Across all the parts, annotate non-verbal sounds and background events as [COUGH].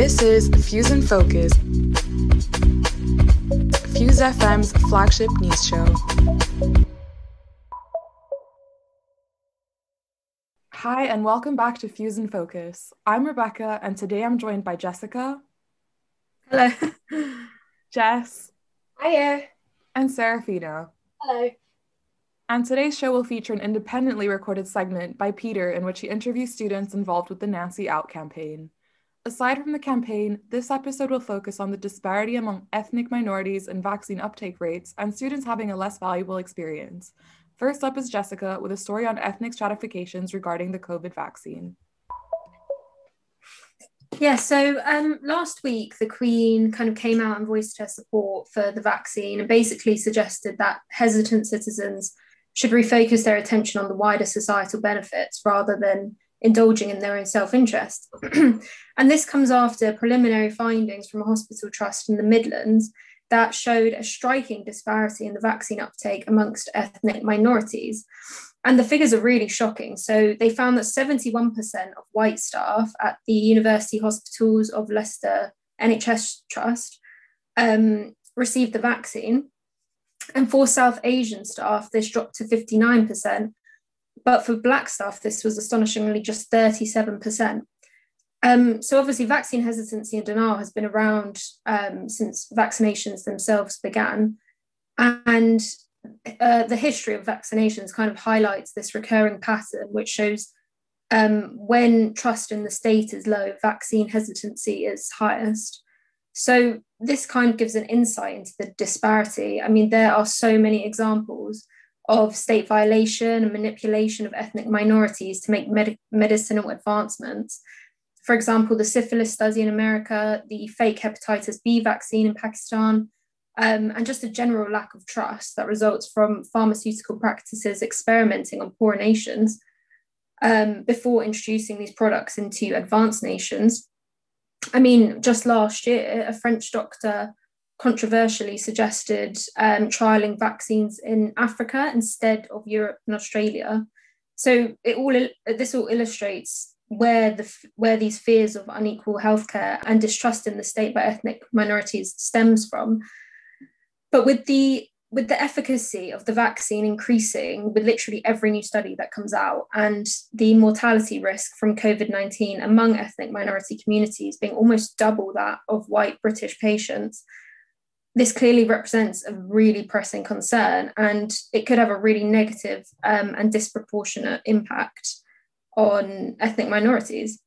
This is Fuse and Focus, Fuse FM's flagship news show. And welcome back to Fuse and Focus. I'm Rebecca, and today I'm joined by Jessica. Hello. [LAUGHS] Jess. Hiya. And Serafina. Hello. And today's show will feature an independently recorded segment by Peter in which he interviews students involved with the Nancy Out campaign. Aside from the campaign, this episode will focus on the disparity among ethnic minorities and vaccine uptake rates and students having a less valuable experience. First up is Jessica with a story on ethnic stratifications regarding the COVID vaccine. Yeah, so um, last week the Queen kind of came out and voiced her support for the vaccine and basically suggested that hesitant citizens should refocus their attention on the wider societal benefits rather than indulging in their own self interest. [CLEARS THROAT] and this comes after preliminary findings from a hospital trust in the Midlands that showed a striking disparity in the vaccine uptake amongst ethnic minorities. And the figures are really shocking. So they found that 71% of white staff at the University Hospitals of Leicester NHS Trust um, received the vaccine. And for South Asian staff, this dropped to 59%, but for black staff, this was astonishingly just 37%. Um, so obviously, vaccine hesitancy and denial has been around um, since vaccinations themselves began, and uh, the history of vaccinations kind of highlights this recurring pattern, which shows um, when trust in the state is low, vaccine hesitancy is highest. So this kind of gives an insight into the disparity. I mean, there are so many examples of state violation and manipulation of ethnic minorities to make med- medicinal advancements. For example, the syphilis study in America, the fake hepatitis B vaccine in Pakistan, um, and just a general lack of trust that results from pharmaceutical practices experimenting on poor nations um, before introducing these products into advanced nations. I mean, just last year, a French doctor controversially suggested um, trialing vaccines in Africa instead of Europe and Australia. So it all this all illustrates where the where these fears of unequal healthcare and distrust in the state by ethnic minorities stems from. But with the with the efficacy of the vaccine increasing with literally every new study that comes out and the mortality risk from COVID 19 among ethnic minority communities being almost double that of white British patients, this clearly represents a really pressing concern and it could have a really negative um, and disproportionate impact on ethnic minorities.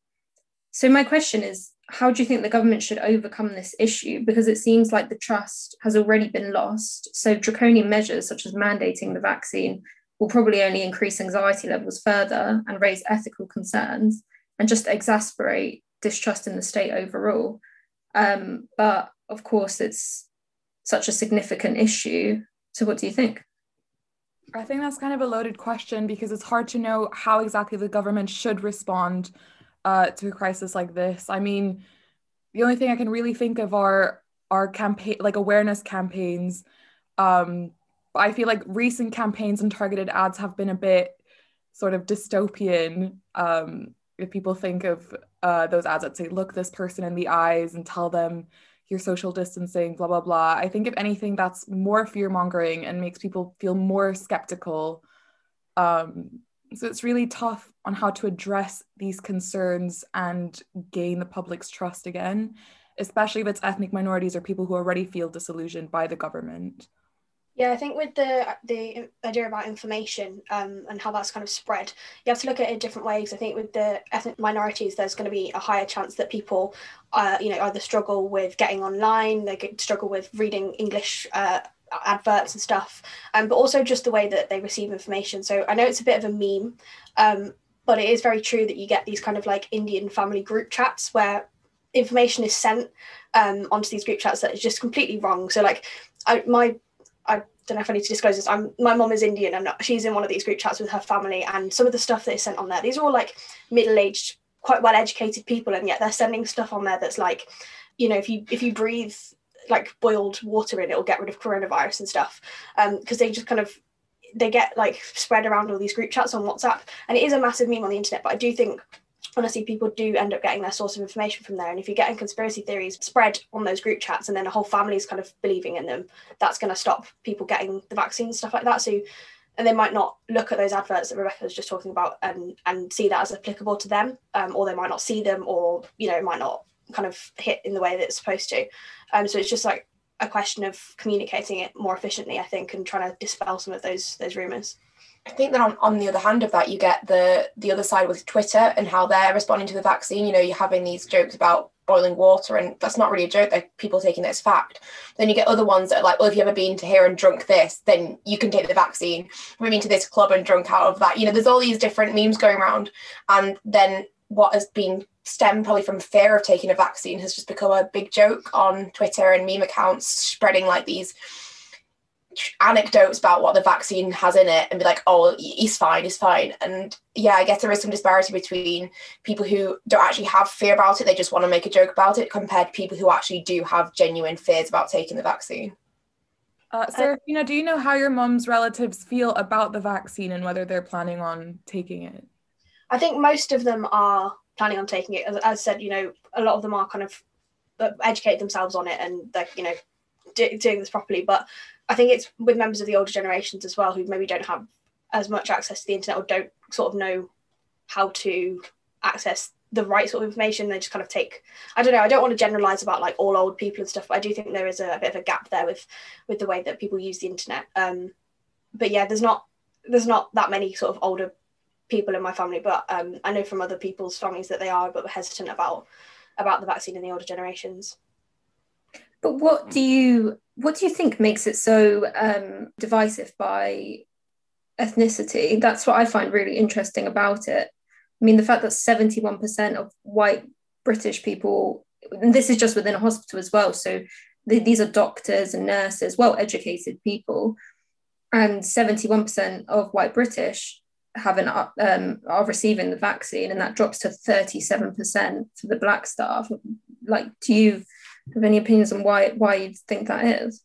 So, my question is how do you think the government should overcome this issue? Because it seems like the trust has already been lost. So, draconian measures such as mandating the vaccine will probably only increase anxiety levels further and raise ethical concerns and just exasperate distrust in the state overall. Um, but of course, it's such a significant issue. So, what do you think? I think that's kind of a loaded question because it's hard to know how exactly the government should respond uh, to a crisis like this. I mean, the only thing I can really think of are are campaign like awareness campaigns. Um, I feel like recent campaigns and targeted ads have been a bit sort of dystopian. Um, if people think of uh, those ads that say, "Look this person in the eyes and tell them your social distancing, blah, blah, blah. I think if anything, that's more fear mongering and makes people feel more skeptical. Um, so it's really tough on how to address these concerns and gain the public's trust again, especially if it's ethnic minorities or people who already feel disillusioned by the government. Yeah, I think with the the idea about information um, and how that's kind of spread, you have to look at it different ways. I think with the ethnic minorities, there's going to be a higher chance that people, uh, you know, either struggle with getting online, they struggle with reading English uh, adverts and stuff, um, but also just the way that they receive information. So I know it's a bit of a meme, um, but it is very true that you get these kind of like Indian family group chats where information is sent um, onto these group chats that is just completely wrong. So like I, my don't know if I need to disclose this. I'm my mom is Indian and she's in one of these group chats with her family, and some of the stuff they sent on there, these are all like middle-aged, quite well-educated people, and yet they're sending stuff on there that's like, you know, if you if you breathe like boiled water in, it'll get rid of coronavirus and stuff. Um, because they just kind of they get like spread around all these group chats on WhatsApp, and it is a massive meme on the internet. But I do think honestly people do end up getting their source of information from there. And if you're getting conspiracy theories spread on those group chats and then a whole family is kind of believing in them that's going to stop people getting the vaccine and stuff like that. So and they might not look at those adverts that Rebecca was just talking about and and see that as applicable to them um, or they might not see them or you know might not kind of hit in the way that it's supposed to. Um, so it's just like a question of communicating it more efficiently I think and trying to dispel some of those those rumors I think that on, on the other hand of that, you get the the other side with Twitter and how they're responding to the vaccine. You know, you're having these jokes about boiling water, and that's not really a joke. They're people taking it as fact. Then you get other ones that are like, well, if you've ever been to here and drunk this, then you can take the vaccine. We've been to this club and drunk out of that. You know, there's all these different memes going around, and then what has been stemmed probably from fear of taking a vaccine has just become a big joke on Twitter and meme accounts spreading like these anecdotes about what the vaccine has in it and be like, oh, he's fine, he's fine. And yeah, I guess there is some disparity between people who don't actually have fear about it, they just want to make a joke about it, compared to people who actually do have genuine fears about taking the vaccine. Uh, Serafina, do you know how your mom's relatives feel about the vaccine and whether they're planning on taking it? I think most of them are planning on taking it. As, as said, you know, a lot of them are kind of uh, educate themselves on it and they're, you know, do, doing this properly. But I think it's with members of the older generations as well who maybe don't have as much access to the internet or don't sort of know how to access the right sort of information. They just kind of take. I don't know. I don't want to generalize about like all old people and stuff, but I do think there is a, a bit of a gap there with with the way that people use the internet. Um, but yeah, there's not there's not that many sort of older people in my family, but um, I know from other people's families that they are a bit hesitant about about the vaccine in the older generations. But what do you what do you think makes it so um, divisive by ethnicity? That's what I find really interesting about it. I mean, the fact that 71% of white British people, and this is just within a hospital as well, so these are doctors and nurses, well educated people, and 71% of white British have an, um, are receiving the vaccine, and that drops to 37% for the black staff. Like, do you have any opinions on why why you think that is?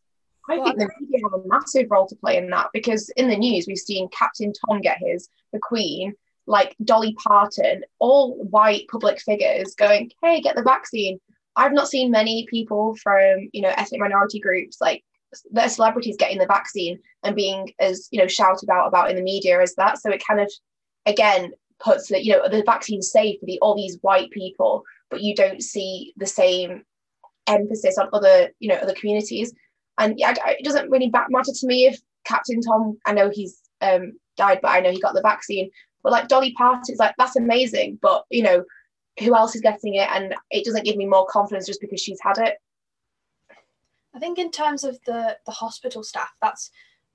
I think the media have a massive role to play in that because in the news we've seen Captain Tom get his, the Queen, like Dolly Parton, all white public figures going, "Hey, get the vaccine." I've not seen many people from you know ethnic minority groups like the celebrities getting the vaccine and being as you know shouted out about in the media as that. So it kind of again puts that you know the vaccine's safe for the, all these white people, but you don't see the same emphasis on other you know other communities. And yeah it doesn't really matter to me if captain tom i know he's um died but i know he got the vaccine. But like dolly parton's like that's amazing but you know who else is getting it? And it doesn't give me more confidence just because she's had it. I think in terms of the the hospital staff that's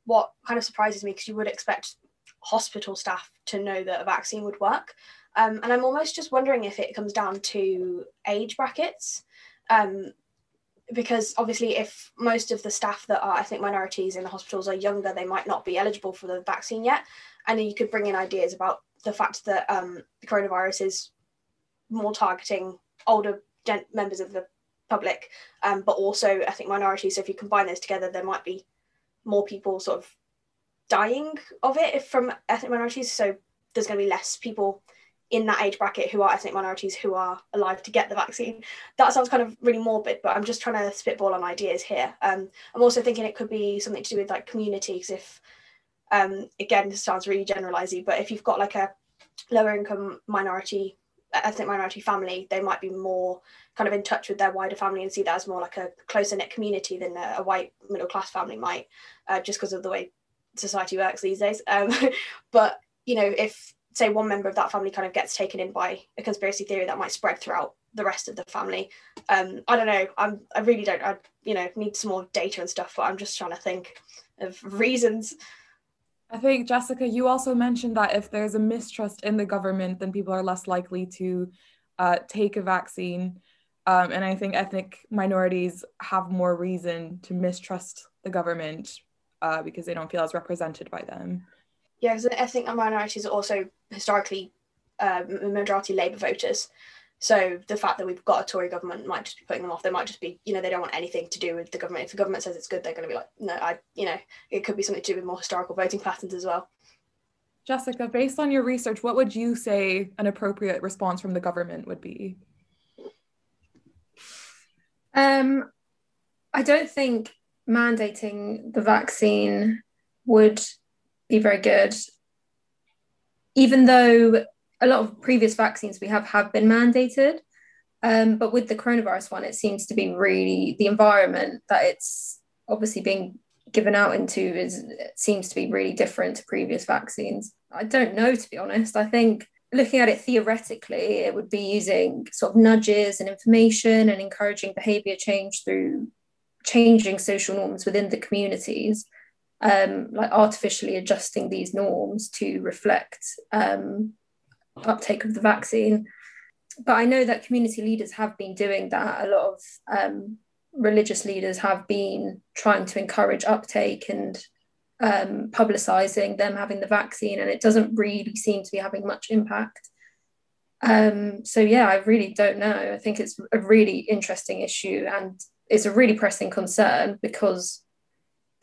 what kind of surprises me because you would expect hospital staff to know that a vaccine would work. Um, and i'm almost just wondering if it comes down to age brackets. Um, because obviously if most of the staff that are ethnic minorities in the hospitals are younger they might not be eligible for the vaccine yet. And then you could bring in ideas about the fact that um, the coronavirus is more targeting older gen- members of the public um, but also ethnic minorities. So if you combine those together there might be more people sort of dying of it from ethnic minorities. So there's going to be less people in that age bracket who are ethnic minorities who are alive to get the vaccine. That sounds kind of really morbid, but I'm just trying to spitball on ideas here. Um, I'm also thinking it could be something to do with like communities. If um, again, this sounds really generalizing, but if you've got like a lower income minority, ethnic minority family, they might be more kind of in touch with their wider family and see that as more like a closer knit community than a, a white middle class family might, uh, just because of the way society works these days. Um, [LAUGHS] but you know, if say one member of that family kind of gets taken in by a conspiracy theory that might spread throughout the rest of the family. Um, I don't know. I'm I really don't. I you know need some more data and stuff, but I'm just trying to think of reasons. I think Jessica, you also mentioned that if there's a mistrust in the government, then people are less likely to uh, take a vaccine. Um, and I think ethnic minorities have more reason to mistrust the government uh, because they don't feel as represented by them. Yeah, because ethnic minorities are also historically uh, majority Labour voters. So the fact that we've got a Tory government might just be putting them off. They might just be, you know, they don't want anything to do with the government. If the government says it's good, they're going to be like, no, I, you know, it could be something to do with more historical voting patterns as well. Jessica, based on your research, what would you say an appropriate response from the government would be? Um, I don't think mandating the vaccine would be very good, even though a lot of previous vaccines we have have been mandated. Um, but with the coronavirus one, it seems to be really the environment that it's obviously being given out into is seems to be really different to previous vaccines. I don't know to be honest. I think looking at it theoretically, it would be using sort of nudges and information and encouraging behavior change through changing social norms within the communities, um, like artificially adjusting these norms to reflect um, uptake of the vaccine. But I know that community leaders have been doing that. A lot of um, religious leaders have been trying to encourage uptake and um, publicizing them having the vaccine, and it doesn't really seem to be having much impact. Um, so yeah, I really don't know. I think it's a really interesting issue, and it's a really pressing concern because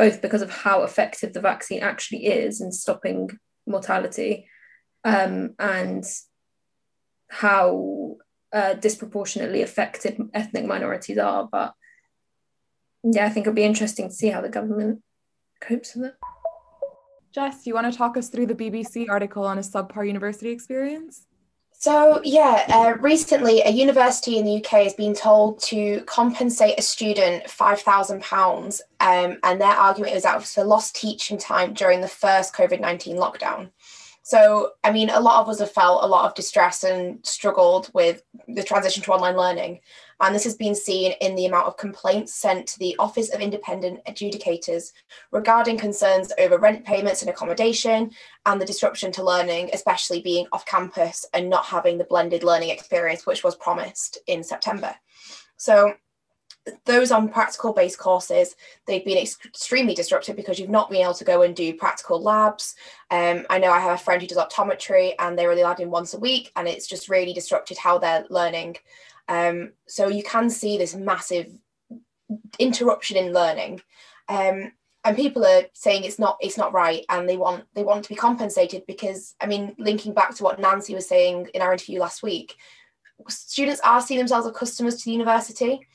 both because of how effective the vaccine actually is in stopping mortality, um, and how uh, disproportionately affected ethnic minorities are. But yeah, I think it'll be interesting to see how the government copes with it. Jess, you want to talk us through the BBC article on a subpar university experience? So, yeah, uh, recently a university in the UK has been told to compensate a student £5,000, um, and their argument is that it was for lost teaching time during the first COVID 19 lockdown. So, I mean, a lot of us have felt a lot of distress and struggled with the transition to online learning. And this has been seen in the amount of complaints sent to the Office of Independent Adjudicators regarding concerns over rent payments and accommodation and the disruption to learning, especially being off campus and not having the blended learning experience, which was promised in September. So, those on practical based courses, they've been extremely disrupted because you've not been able to go and do practical labs. Um, I know I have a friend who does optometry and they're only allowed in once a week, and it's just really disrupted how they're learning. Um, so you can see this massive interruption in learning. Um, and people are saying it's not it's not right and they want they want to be compensated because I mean linking back to what Nancy was saying in our interview last week students are seeing themselves as customers to the university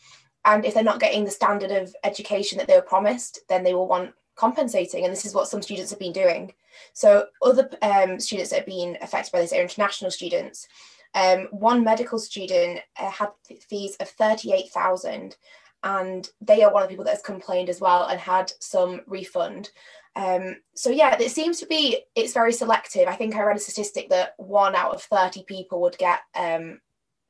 and if they're not getting the standard of education that they were promised then they will want compensating and this is what some students have been doing so other um, students that have been affected by this are international students um, one medical student uh, had fees of 38,000 and they are one of the people that has complained as well and had some refund. Um, so yeah, it seems to be, it's very selective. I think I read a statistic that one out of 30 people would get um,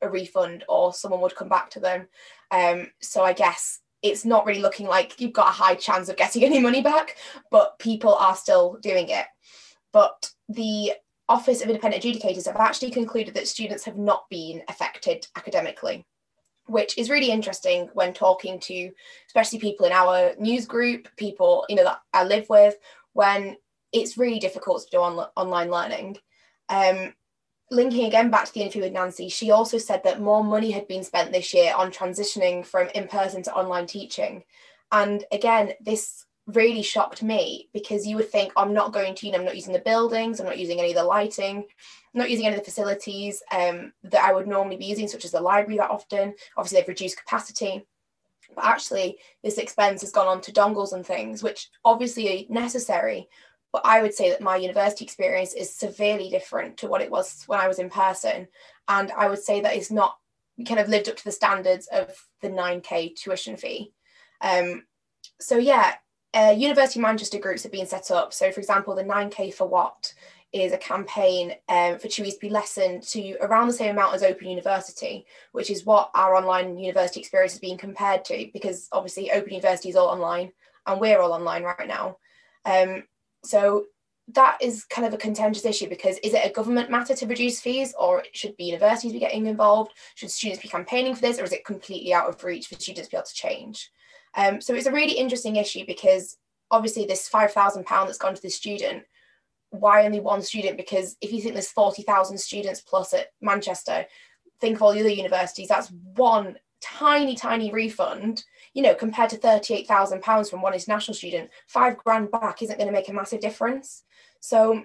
a refund or someone would come back to them. Um, so I guess it's not really looking like you've got a high chance of getting [LAUGHS] any money back, but people are still doing it. But the Office of Independent Adjudicators have actually concluded that students have not been affected academically, which is really interesting when talking to especially people in our news group, people you know that I live with, when it's really difficult to do on, online learning. Um, linking again back to the interview with Nancy, she also said that more money had been spent this year on transitioning from in person to online teaching. And again, this really shocked me because you would think I'm not going to, you know, I'm not using the buildings, I'm not using any of the lighting, I'm not using any of the facilities um, that I would normally be using, such as the library that often. Obviously, they've reduced capacity. But actually, this expense has gone on to dongles and things, which obviously are necessary. But I would say that my university experience is severely different to what it was when I was in person. And I would say that it's not kind of lived up to the standards of the 9K tuition fee. Um, so yeah, uh, University Manchester groups have been set up. So, for example, the 9K for What is a campaign um, for TUIs to be lessened to around the same amount as Open University, which is what our online university experience is being compared to, because obviously Open University is all online and we're all online right now. Um, so that is kind of a contentious issue because is it a government matter to reduce fees or should be universities be getting involved? Should students be campaigning for this or is it completely out of reach for students to be able to change? Um, so it's a really interesting issue because obviously this five thousand pound that's gone to the student. Why only one student? Because if you think there's forty thousand students plus at Manchester, think of all the other universities. That's one tiny, tiny refund. You know, compared to thirty-eight thousand pounds from one international student, five grand back isn't going to make a massive difference. So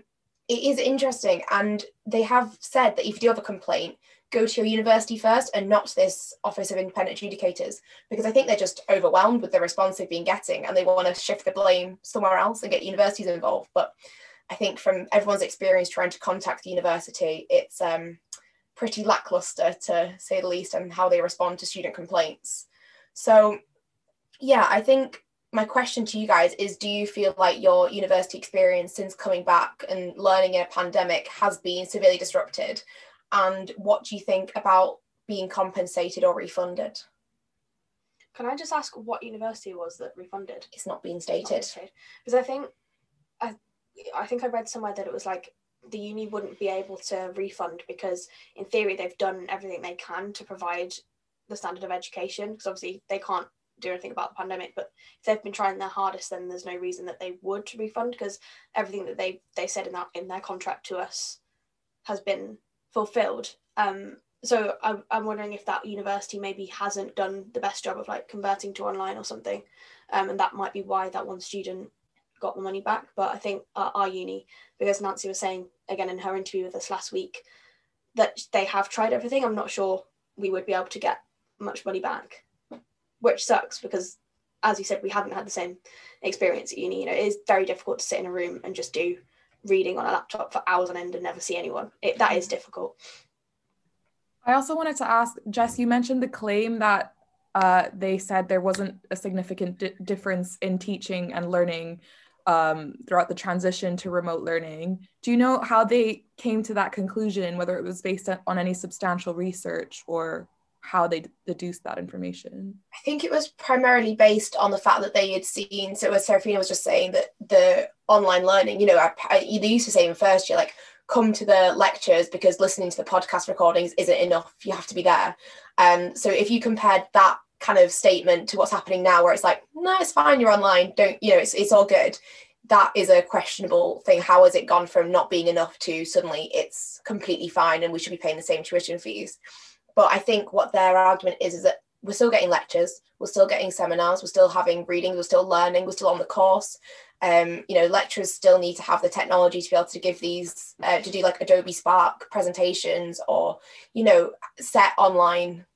it is interesting, and they have said that if you do have a complaint, go to your university first and not this Office of Independent Adjudicators because I think they're just overwhelmed with the response they've been getting and they want to shift the blame somewhere else and get universities involved. But I think from everyone's experience trying to contact the university, it's um, pretty lackluster to say the least and how they respond to student complaints. So, yeah, I think my question to you guys is do you feel like your university experience since coming back and learning in a pandemic has been severely disrupted and what do you think about being compensated or refunded? Can I just ask what university was that refunded? It's not being stated. Because I think I I think I read somewhere that it was like the uni wouldn't be able to refund because in theory they've done everything they can to provide the standard of education because obviously they can't do anything about the pandemic but if they've been trying their hardest then there's no reason that they would refund because everything that they they said in that in their contract to us has been fulfilled. Um, so I'm, I'm wondering if that university maybe hasn't done the best job of like converting to online or something, um, and that might be why that one student got the money back. But I think our, our uni, because Nancy was saying again in her interview with us last week, that they have tried everything. I'm not sure we would be able to get much money back, which sucks because, as you said, we haven't had the same experience at uni. You know, it is very difficult to sit in a room and just do reading on a laptop for hours on end and never see anyone. It, that is difficult. I also wanted to ask, Jess, you mentioned the claim that uh, they said there wasn't a significant di- difference in teaching and learning um, throughout the transition to remote learning. Do you know how they came to that conclusion, whether it was based on any substantial research or how they deduced that information? I think it was primarily based on the fact that they had seen. So, as Serafina was just saying, that the online learning, you know, I, I, they used to say in first year, like, come to the lectures because listening to the podcast recordings isn't enough. You have to be there. Um, so, if you compared that kind of statement to what's happening now, where it's like, no, it's fine, you're online, don't, you know, it's, it's all good. That is a questionable thing. How has it gone from not being enough to suddenly it's completely fine and we should be paying the same tuition fees? But I think what their argument is is that we're still getting lectures, we're still getting seminars, we're still having readings, we're still learning, we're still on the course. Um, you know, lecturers still need to have the technology to be able to give these, uh, to do like Adobe Spark presentations or, you know, set online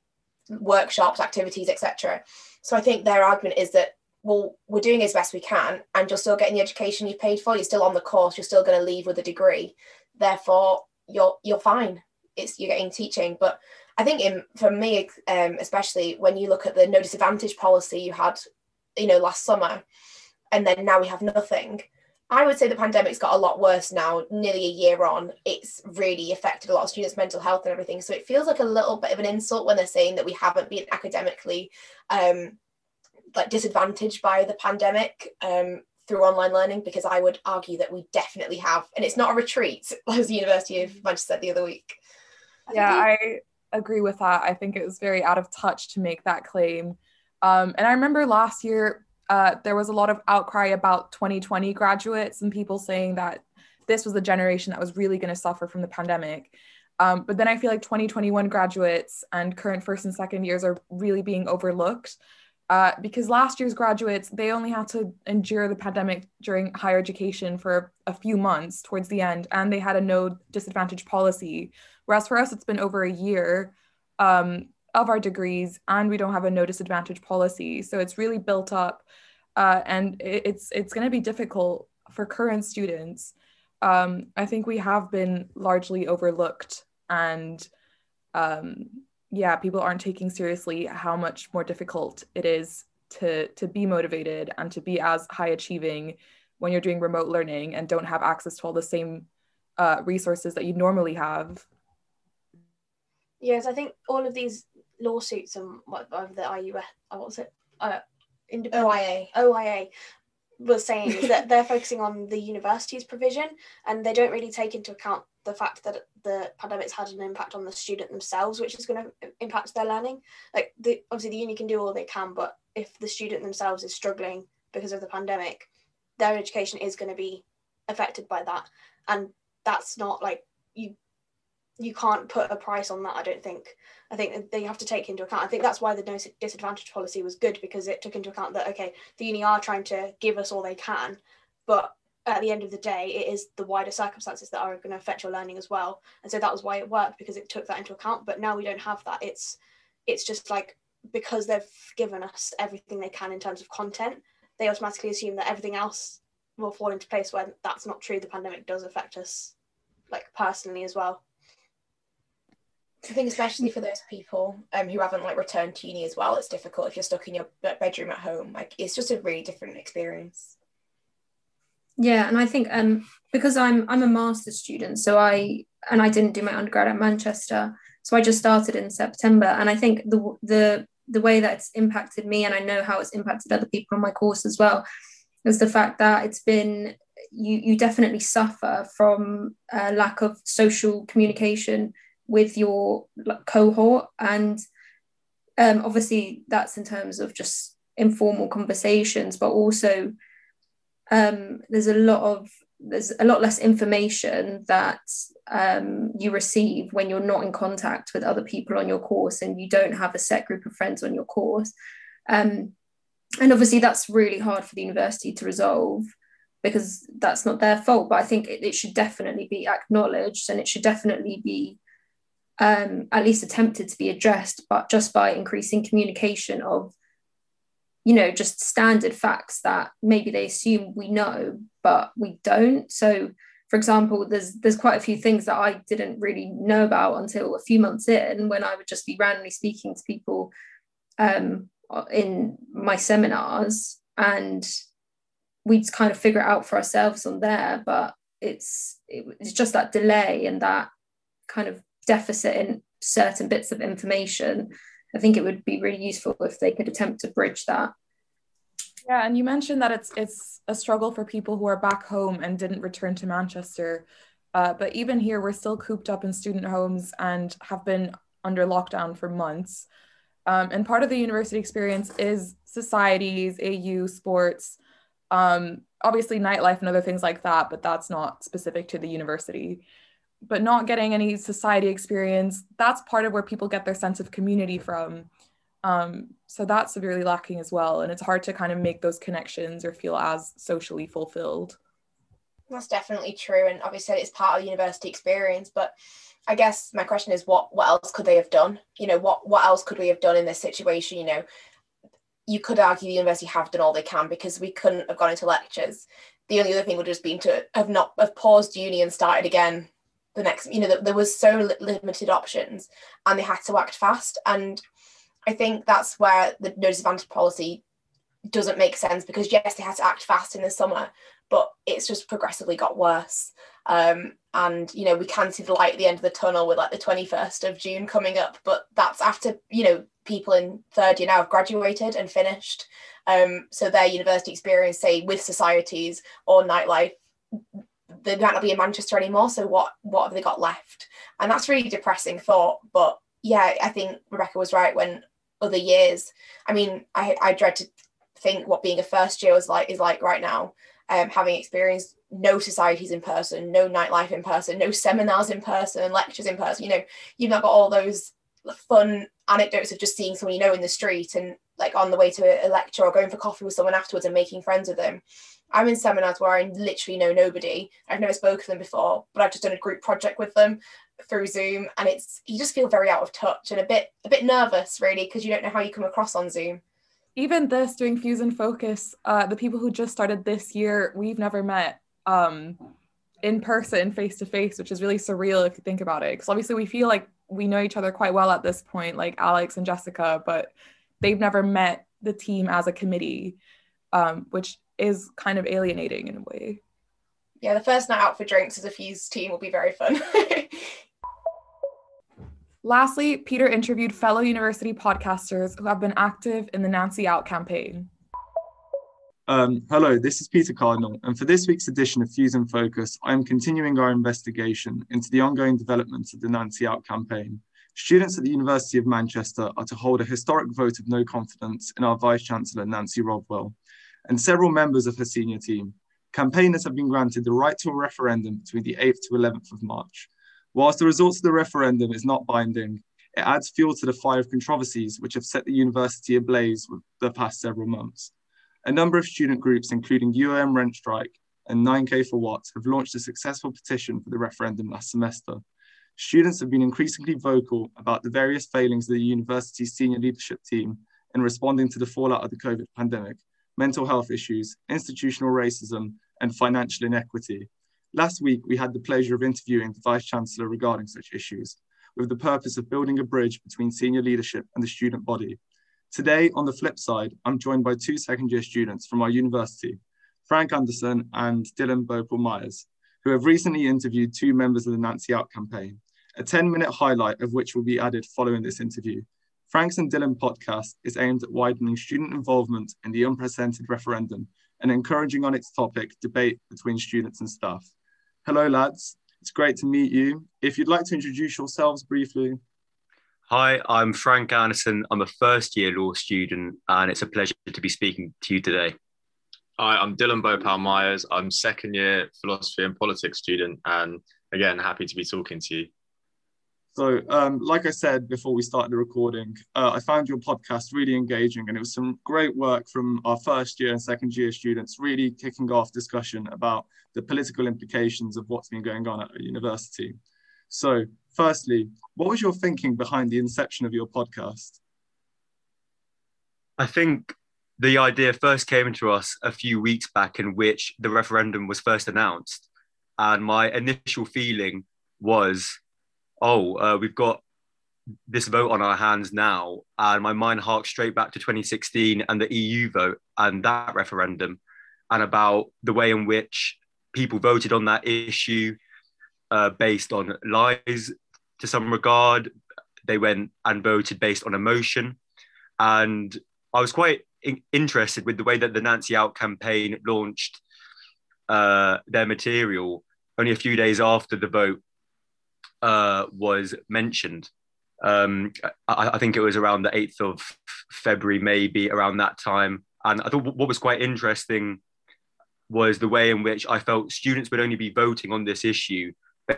workshops, activities, etc. So I think their argument is that well, we're doing as best we can, and you're still getting the education you've paid for. You're still on the course. You're still going to leave with a degree. Therefore, you're you're fine. It's you're getting teaching, but I think in for me, um, especially when you look at the no disadvantage policy you had, you know, last summer, and then now we have nothing. I would say the pandemic's got a lot worse now, nearly a year on. It's really affected a lot of students' mental health and everything. So it feels like a little bit of an insult when they're saying that we haven't been academically um, like disadvantaged by the pandemic um, through online learning, because I would argue that we definitely have. And it's not a retreat, [LAUGHS] as the University of Manchester said the other week. Yeah, I agree with that. I think it was very out of touch to make that claim. Um, and I remember last year, uh, there was a lot of outcry about 2020 graduates and people saying that this was the generation that was really going to suffer from the pandemic. Um, but then I feel like 2021 graduates and current first and second years are really being overlooked uh, because last year's graduates, they only had to endure the pandemic during higher education for a few months towards the end, and they had a no disadvantage policy, Whereas for us, it's been over a year um, of our degrees, and we don't have a no disadvantage policy. So it's really built up, uh, and it's it's going to be difficult for current students. Um, I think we have been largely overlooked, and um, yeah, people aren't taking seriously how much more difficult it is to to be motivated and to be as high achieving when you're doing remote learning and don't have access to all the same uh, resources that you normally have Yes, I think all of these lawsuits and what of the IUF, uh, what was it? Uh, independent OIA. OIA was saying is that they're focusing on the university's provision and they don't really take into account the fact that the pandemic's had an impact on the student themselves, which is going to impact their learning. Like the obviously the uni can do all they can, but if the student themselves is struggling because of the pandemic, their education is going to be affected by that and that's not like you you can't put a price on that i don't think. I think they have to take into account i think that's why the no disadvantage policy was good because it took into account that okay the uni are trying to give us all they can but at the end of the day it is the wider circumstances that are going to affect your learning as well. And so that was why it worked because it took that into account but now we don't have that. It's it's just like because they've given us everything they can in terms of content they automatically assume that everything else will fall into place when that's not true. The pandemic does affect us like personally as well I think especially for those people um, who haven't like returned to uni as well, it's difficult if you're stuck in your bedroom at home. Like it's just a really different experience. Yeah, and I think um, because I'm I'm a master's student, so I and I didn't do my undergrad at Manchester, so I just started in September, and I think the the the way that it's impacted me, and I know how it's impacted other people on my course as well, is the fact that it's been you you definitely suffer from a lack of social communication with your cohort. And um, obviously that's in terms of just informal conversations but also um, there's a lot of there's a lot less information that um, you receive when you're not in contact with other people on your course and you don't have a set group of friends on your course. Um, and obviously that's really hard for the university to resolve because that's not their fault but i think it, it should definitely be acknowledged and it should definitely be um, at least attempted to be addressed, but just by increasing communication of, you know, just standard facts that maybe they assume we know, but we don't. So, for example, there's there's quite a few things that I didn't really know about until a few months in, when I would just be randomly speaking to people um, in my seminars, and we'd kind of figure it out for ourselves on there. But it's it, it's just that delay and that kind of deficit in certain bits of information, I think it would be really useful if they could attempt to bridge that. Yeah, and you mentioned that it's it's a struggle for people who are back home and didn't return to Manchester. Uh, but even here, we're still cooped up in student homes and have been under lockdown for months. Um, and part of the university experience is societies, AU, sports, um, obviously nightlife and other things like that, but that's not specific to the university but not getting any society experience that's part of where people get their sense of community from. Um, so that's severely lacking as well and it's hard to kind of make those connections or feel as socially fulfilled. That's definitely true and obviously it's part of the university experience but i guess my question is what what else could they have done? You know what what else could we have done in this situation? You know you could argue the university have done all they can because we couldn't have gone into lectures. The only other thing would have just been to have not have paused uni and started again the next you know there was so limited options and they had to act fast. And i think that's where the no disadvantage policy doesn't make sense because yes they had to act fast in the summer but it's just progressively got worse. Um, and you know we can see the light at the end of the tunnel with like the 21st of june coming up but that's after you know people in third year now have graduated and finished. Um, so their university experience say with societies or nightlife they might not be in Manchester anymore. So what what have they got left? And that's really depressing thought. But yeah, I think Rebecca was right when other years. I mean, I, I dread to think what being a first year was like is like right now. Um, having experienced no societies in person, no nightlife in person, no seminars in person, lectures in person. You know, you've not got all those fun anecdotes of just seeing someone you know in the street and like on the way to a lecture or going for coffee with someone afterwards and making friends with them. I'm in seminars where I literally know nobody. I've never spoken to them before, but I've just done a group project with them through Zoom, and it's you just feel very out of touch and a bit a bit nervous, really, because you don't know how you come across on Zoom. Even this doing Fuse and Focus, uh, the people who just started this year, we've never met um, in person, face to face, which is really surreal if you think about it. Because obviously we feel like we know each other quite well at this point, like Alex and Jessica, but they've never met the team as a committee, um, which is kind of alienating in a way. Yeah, the first night out for drinks as a Fuse team will be very fun. [LAUGHS] Lastly, Peter interviewed fellow university podcasters who have been active in the Nancy Out campaign. Um, hello, this is Peter Cardinal, and for this week's edition of Fuse and Focus, I am continuing our investigation into the ongoing developments of the Nancy Out campaign. Students at the University of Manchester are to hold a historic vote of no confidence in our Vice Chancellor, Nancy Rothwell, and several members of her senior team. campaigners have been granted the right to a referendum between the 8th to 11th of March. Whilst the results of the referendum is not binding, it adds fuel to the fire of controversies which have set the university ablaze for the past several months. A number of student groups, including UOM Rent Strike and 9K for What, have launched a successful petition for the referendum last semester. Students have been increasingly vocal about the various failings of the university's senior leadership team in responding to the fallout of the COVID pandemic, mental health issues, institutional racism, and financial inequity. Last week, we had the pleasure of interviewing the Vice Chancellor regarding such issues, with the purpose of building a bridge between senior leadership and the student body. Today, on the flip side, I'm joined by two second year students from our university, Frank Anderson and Dylan Bopal Myers, who have recently interviewed two members of the Nancy Out campaign, a 10 minute highlight of which will be added following this interview. Frank's and Dylan podcast is aimed at widening student involvement in the unprecedented referendum and encouraging on its topic debate between students and staff. Hello, lads. It's great to meet you. If you'd like to introduce yourselves briefly. Hi, I'm Frank Anderson. I'm a first year law student, and it's a pleasure to be speaking to you today. Hi, I'm Dylan Bopal Myers. I'm second year philosophy and politics student, and again, happy to be talking to you. So, um, like I said before we started the recording, uh, I found your podcast really engaging, and it was some great work from our first year and second year students, really kicking off discussion about the political implications of what's been going on at a university. So, firstly, what was your thinking behind the inception of your podcast? I think the idea first came to us a few weeks back, in which the referendum was first announced. And my initial feeling was oh, uh, we've got this vote on our hands now. And my mind harks straight back to 2016 and the EU vote and that referendum, and about the way in which people voted on that issue uh, based on lies to some regard. They went and voted based on emotion. And I was quite in- interested with the way that the Nancy Out campaign launched uh, their material only a few days after the vote uh, was mentioned. Um, I, I, think it was around the 8th of February, maybe around that time. And I thought what was quite interesting was the way in which I felt students would only be voting on this issue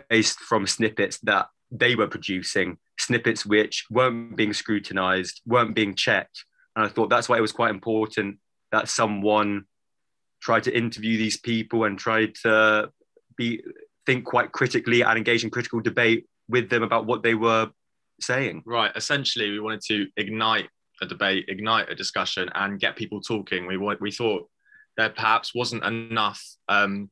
based from snippets that they were producing, snippets which weren't being scrutinized, weren't being checked. And I thought that's why it was quite important that someone tried to interview these people and tried to be think quite critically and engage in critical debate with them about what they were saying. Right. Essentially, we wanted to ignite a debate, ignite a discussion, and get people talking. We we thought there perhaps wasn't enough um,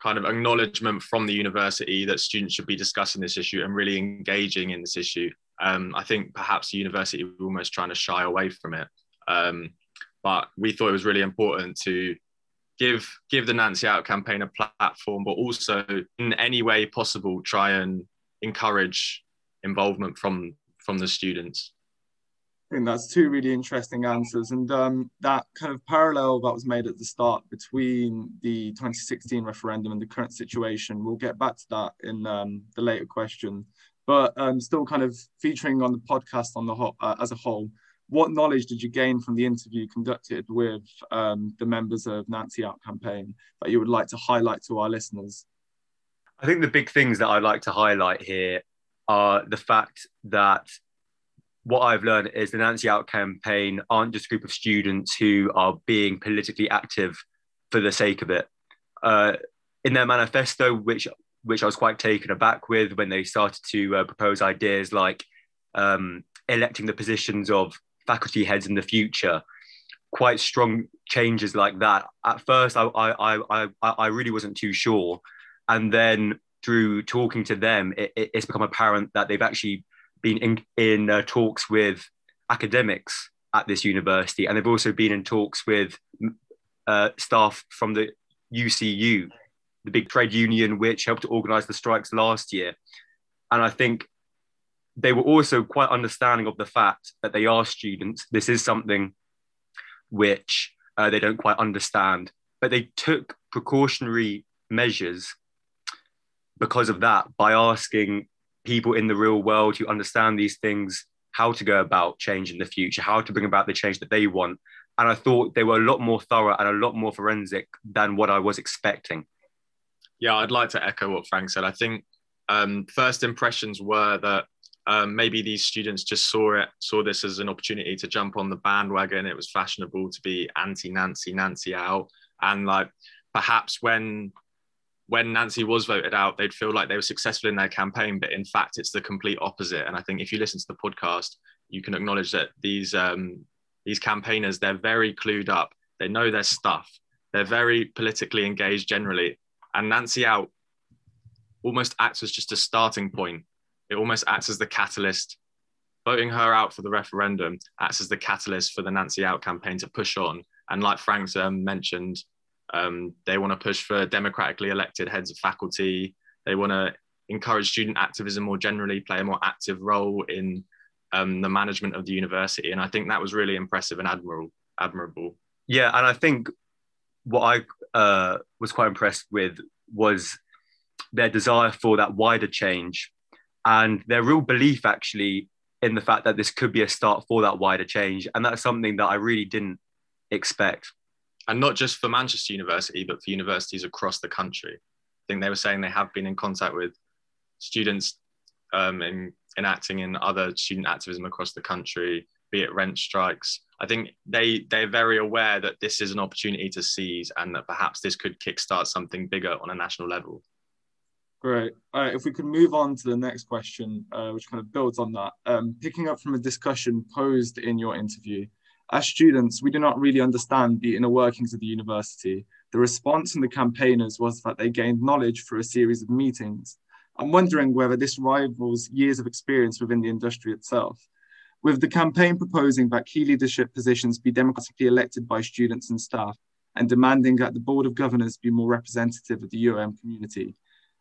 kind of acknowledgement from the university that students should be discussing this issue and really engaging in this issue. Um, I think perhaps the university was almost trying to shy away from it. Um, but we thought it was really important to give give the Nancy Out campaign a platform, but also in any way possible try and encourage involvement from from the students. I think that's two really interesting answers, and um, that kind of parallel that was made at the start between the 2016 referendum and the current situation. We'll get back to that in um, the later question, but um, still kind of featuring on the podcast on the whole, uh, as a whole what knowledge did you gain from the interview conducted with um, the members of Nancy Out campaign that you would like to highlight to our listeners? I think the big things that I'd like to highlight here are the fact that what I've learned is the Nancy Out campaign aren't just a group of students who are being politically active for the sake of it. Uh, in their manifesto, which which I was quite taken aback with when they started to uh, propose ideas like um, electing the positions of faculty heads in the future quite strong changes like that. At first i i i i really wasn't too sure. And then through talking to them it, it's become apparent that they've actually been in, in uh, talks with academics at this university. And they've also been in talks with uh, staff from the ucu the big trade union which helped to organize the strikes last year. And i think they were also quite understanding of the fact that they are students. This is something which uh, they don't quite understand, but they took precautionary measures because of that by asking people in the real world who understand these things how to go about change in the future, how to bring about the change that they want. and I thought they were a lot more thorough and a lot more forensic than what I was expecting. Yeah, I'd like to echo what Frank said. I think um, first impressions were that um, maybe these students just saw it, saw this as an opportunity to jump on the bandwagon. It was fashionable to be anti Nancy, Nancy out, and like perhaps when when Nancy was voted out, they'd feel like they were successful in their campaign, but in fact, it's the complete opposite. And I think if you listen to the podcast, you can acknowledge that these um, these campaigners they're very clued up. They know their stuff. They're very politically engaged generally. And Nancy out almost acts as just a starting point it almost acts as the catalyst. Voting her out for the referendum acts as the catalyst for the Nancy Out campaign to push on. And like Frank's um, mentioned, um, they want to push for democratically elected heads of faculty. They want to encourage student activism more generally, play a more active role in um, the management of the university. And I think that was really impressive and admirable. admirable. Yeah, and I think what I uh, was quite impressed with was their desire for that wider change and their real belief actually in the fact that this could be a start for that wider change. And that's something that I really didn't expect. And not just for Manchester University, but for universities across the country. I think they were saying they have been in contact with students um, in, enacting in other student activism across the country, be it rent strikes. I think they they're very aware that this is an opportunity to seize and that perhaps this could kickstart something bigger on a national level. Great. All right, if we could move on to the next question, uh, which kind of builds on that. Um, picking up from a discussion posed in your interview, as students, we do not really understand the inner workings of the university. The response from the campaigners was that they gained knowledge through a series of meetings. I'm wondering whether this rivals years of experience within the industry itself. With the campaign proposing that key leadership positions be democratically elected by students and staff, and demanding that the Board of Governors be more representative of the UOM community,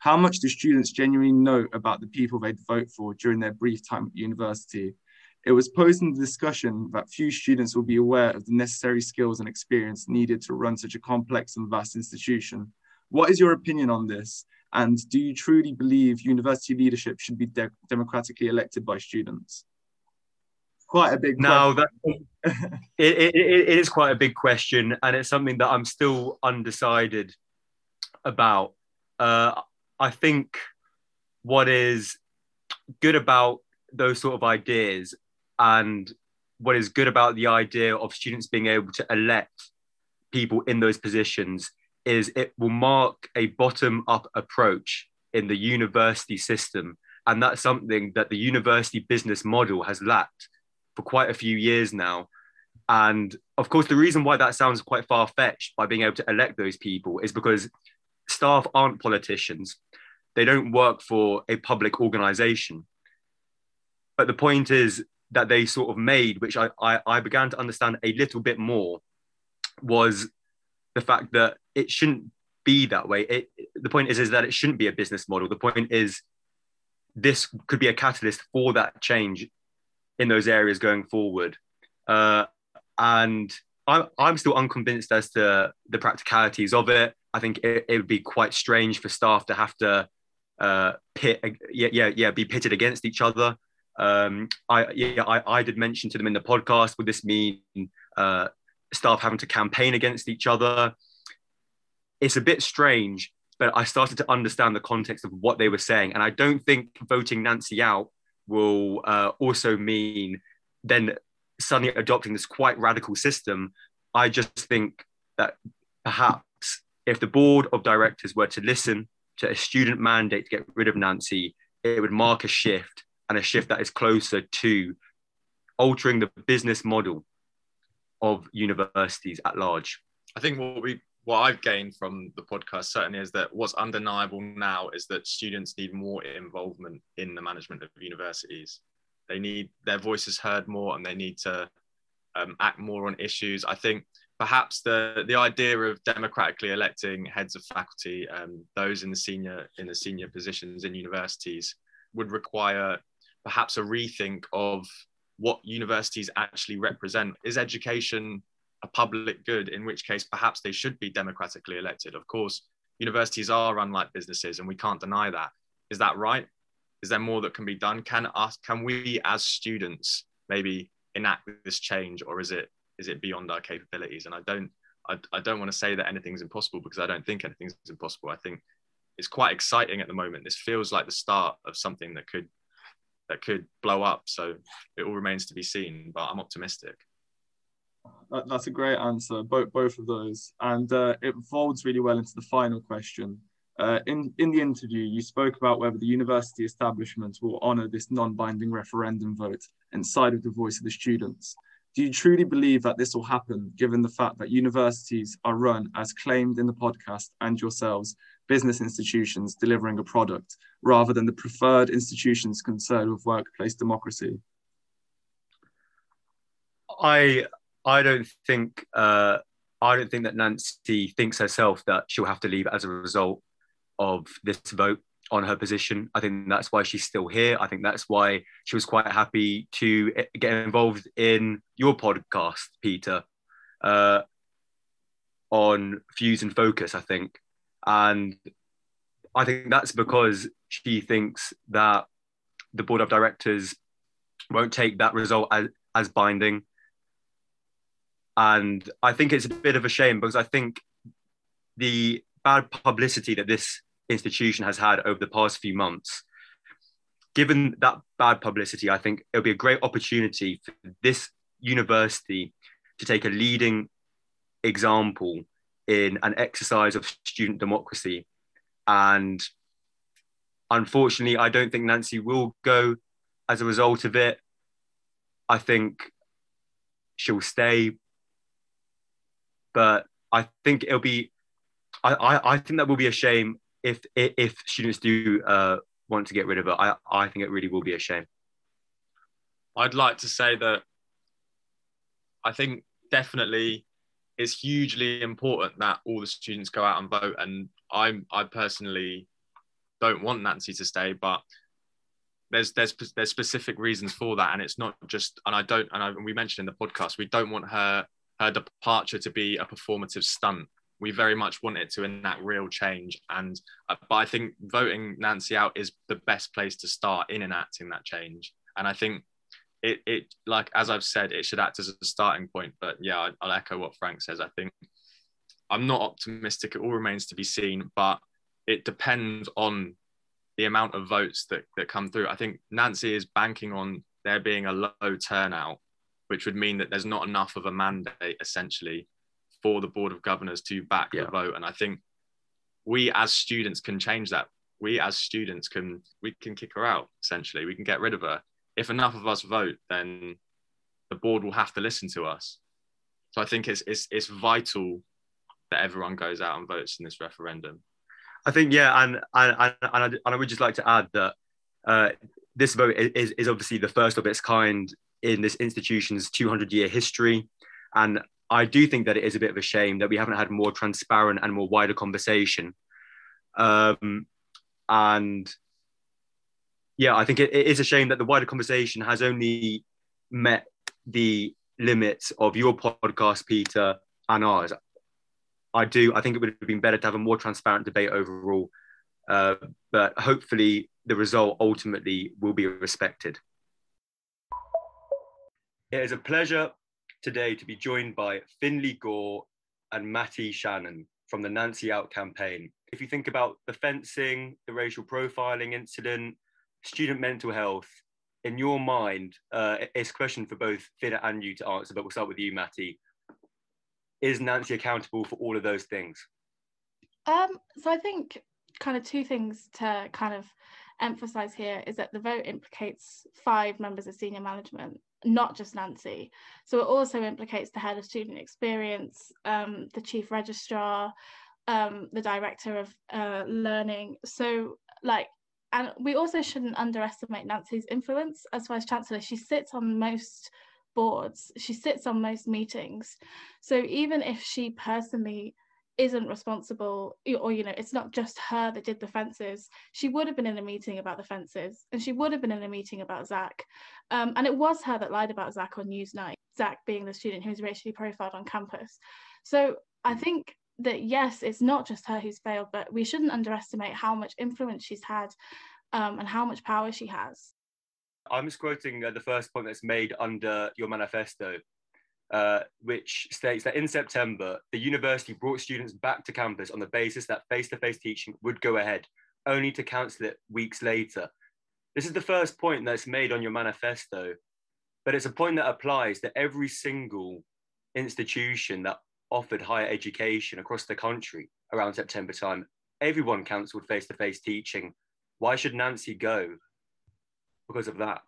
how much do students genuinely know about the people they'd vote for during their brief time at university? It was posed in the discussion that few students will be aware of the necessary skills and experience needed to run such a complex and vast institution. What is your opinion on this? And do you truly believe university leadership should be de democratically elected by students? Quite a big now that [LAUGHS] it, it, it is quite a big question, and it's something that I'm still undecided about. Uh, I think what is good about those sort of ideas and what is good about the idea of students being able to elect people in those positions is it will mark a bottom up approach in the university system. And that's something that the university business model has lacked for quite a few years now. And of course, the reason why that sounds quite far fetched by being able to elect those people is because staff aren't politicians they don't work for a public organization. But the point is that they sort of made, which I, I, I began to understand a little bit more, was the fact that it shouldn't be that way. It, the point is, is that it shouldn't be a business model. The point is, this could be a catalyst for that change in those areas going forward. Uh, and I'm, I'm still unconvinced as to the practicalities of it. I think it, it would be quite strange for staff to have to uh, pit, yeah, yeah, yeah, be pitted against each other. Um, I, yeah, I, I did mention to them in the podcast. Would this mean uh, staff having to campaign against each other? It's a bit strange, but I started to understand the context of what they were saying, and I don't think voting Nancy out will uh, also mean then suddenly adopting this quite radical system. I just think that perhaps if the board of directors were to listen to a student mandate to get rid of Nancy, it would mark a shift and a shift that is closer to altering the business model of universities at large. I think what we what I've gained from the podcast certainly is that what's undeniable now is that students need more involvement in the management of universities. They need their voices heard more and they need to um, act more on issues. I think perhaps the the idea of democratically electing heads of faculty, um, those in the senior in the senior positions in universities, would require perhaps a rethink of what universities actually represent. Is education a public good? In which case, perhaps they should be democratically elected. Of course, universities are run like businesses, and we can't deny that. Is that right? Is there more that can be done? Can us, can we as students maybe enact this change, or is it is it beyond our capabilities? And I don't I, I don't want to say that anything's impossible because I don't think anything's impossible. I think it's quite exciting at the moment. This feels like the start of something that could that could blow up. So it all remains to be seen, but I'm optimistic. That's a great answer, both both of those, and uh, it folds really well into the final question. Uh, in in the interview, you spoke about whether the university establishment will honour this non-binding referendum vote inside of the voice of the students. Do you truly believe that this will happen, given the fact that universities are run, as claimed in the podcast and yourselves, business institutions delivering a product, rather than the preferred institutions concerned with workplace democracy? I I don't think uh, I don't think that Nancy thinks herself that she'll have to leave as a result of this vote on her position. I think that's why she's still here. I think that's why she was quite happy to get involved in your podcast, Peter, uh, on Fuse and Focus, I think. And I think that's because she thinks that the board of directors won't take that result as, as binding. And I think it's a bit of a shame because I think the bad publicity that this institution has had over the past few months. Given that bad publicity, I think it'll be a great opportunity for this university to take a leading example in an exercise of student democracy. And unfortunately, I don't think Nancy will go as a result of it. I think she'll stay. But I think it'll be, I, I, I think that will be a shame if if students do uh, want to get rid of it, I I think it really will be a shame. I'd like to say that I think definitely it's hugely important that all the students go out and vote. And I'm I personally don't want Nancy to stay, but there's there's there's specific reasons for that, and it's not just. And I don't. And I, we mentioned in the podcast, we don't want her her departure to be a performative stunt we very much want it to enact real change. And uh, but I think voting Nancy out is the best place to start in enacting that change. And I think it it like as I've said, it should act as a starting point. But yeah, I'll echo what Frank says. I think I'm not optimistic. It all remains to be seen, but it depends on the amount of votes that, that come through. I think Nancy is banking on there being a low turnout, which would mean that there's not enough of a mandate essentially for the board of governors to back yeah. the vote. And I think we as students can change that. We as students can we can kick her out essentially. We can get rid of her. If enough of us vote, then the board will have to listen to us. So I think it's it's it's vital that everyone goes out and votes in this referendum. I think yeah, and and and, and, I, and I would just like to add that uh, this vote is is obviously the first of its kind in this institution's 200 year history, and I do think that it is a bit of a shame that we haven't had more transparent and more wider conversation. Um, and yeah, I think it, it is a shame that the wider conversation has only met the limits of your podcast, Peter, and ours. I do. I think it would have been better to have a more transparent debate overall. Uh, but hopefully, the result ultimately will be respected. It is a pleasure today to be joined by Finley Gore and Matty Shannon from the Nancy Out campaign. If you think about the fencing, the racial profiling incident, student mental health, in your mind, uh, it's a question for both Finn and you to answer, but we'll start with you, Matty. Is Nancy accountable for all of those things? Um, so I think kind of two things to kind of emphasize here is that the vote implicates five members of senior management not just Nancy. So it also implicates the head of student experience, um, the chief registrar, um, the director of uh, learning. So like, and we also shouldn't underestimate Nancy's influence as vice chancellor. She sits on most boards. She sits on most meetings. So even if she personally isn't responsible or you know it's not just her that did the fences. She would have been in a meeting about the fences and she would have been in a meeting about zach. Um, and it was her that lied about zach on newsnight zach being the student who was racially profiled on campus. So i think that yes it's not just her who's failed but we shouldn't underestimate how much influence she's had um, and how much power she has. I'm just quoting uh, the first point that's made under your manifesto uh, which states that in September, the university brought students back to campus on the basis that face to face teaching would go ahead, only to cancel it weeks later. This is the first point that's made on your manifesto, but it's a point that applies to every single institution that offered higher education across the country around September time. Everyone cancelled face to face teaching. Why should Nancy go? Because of that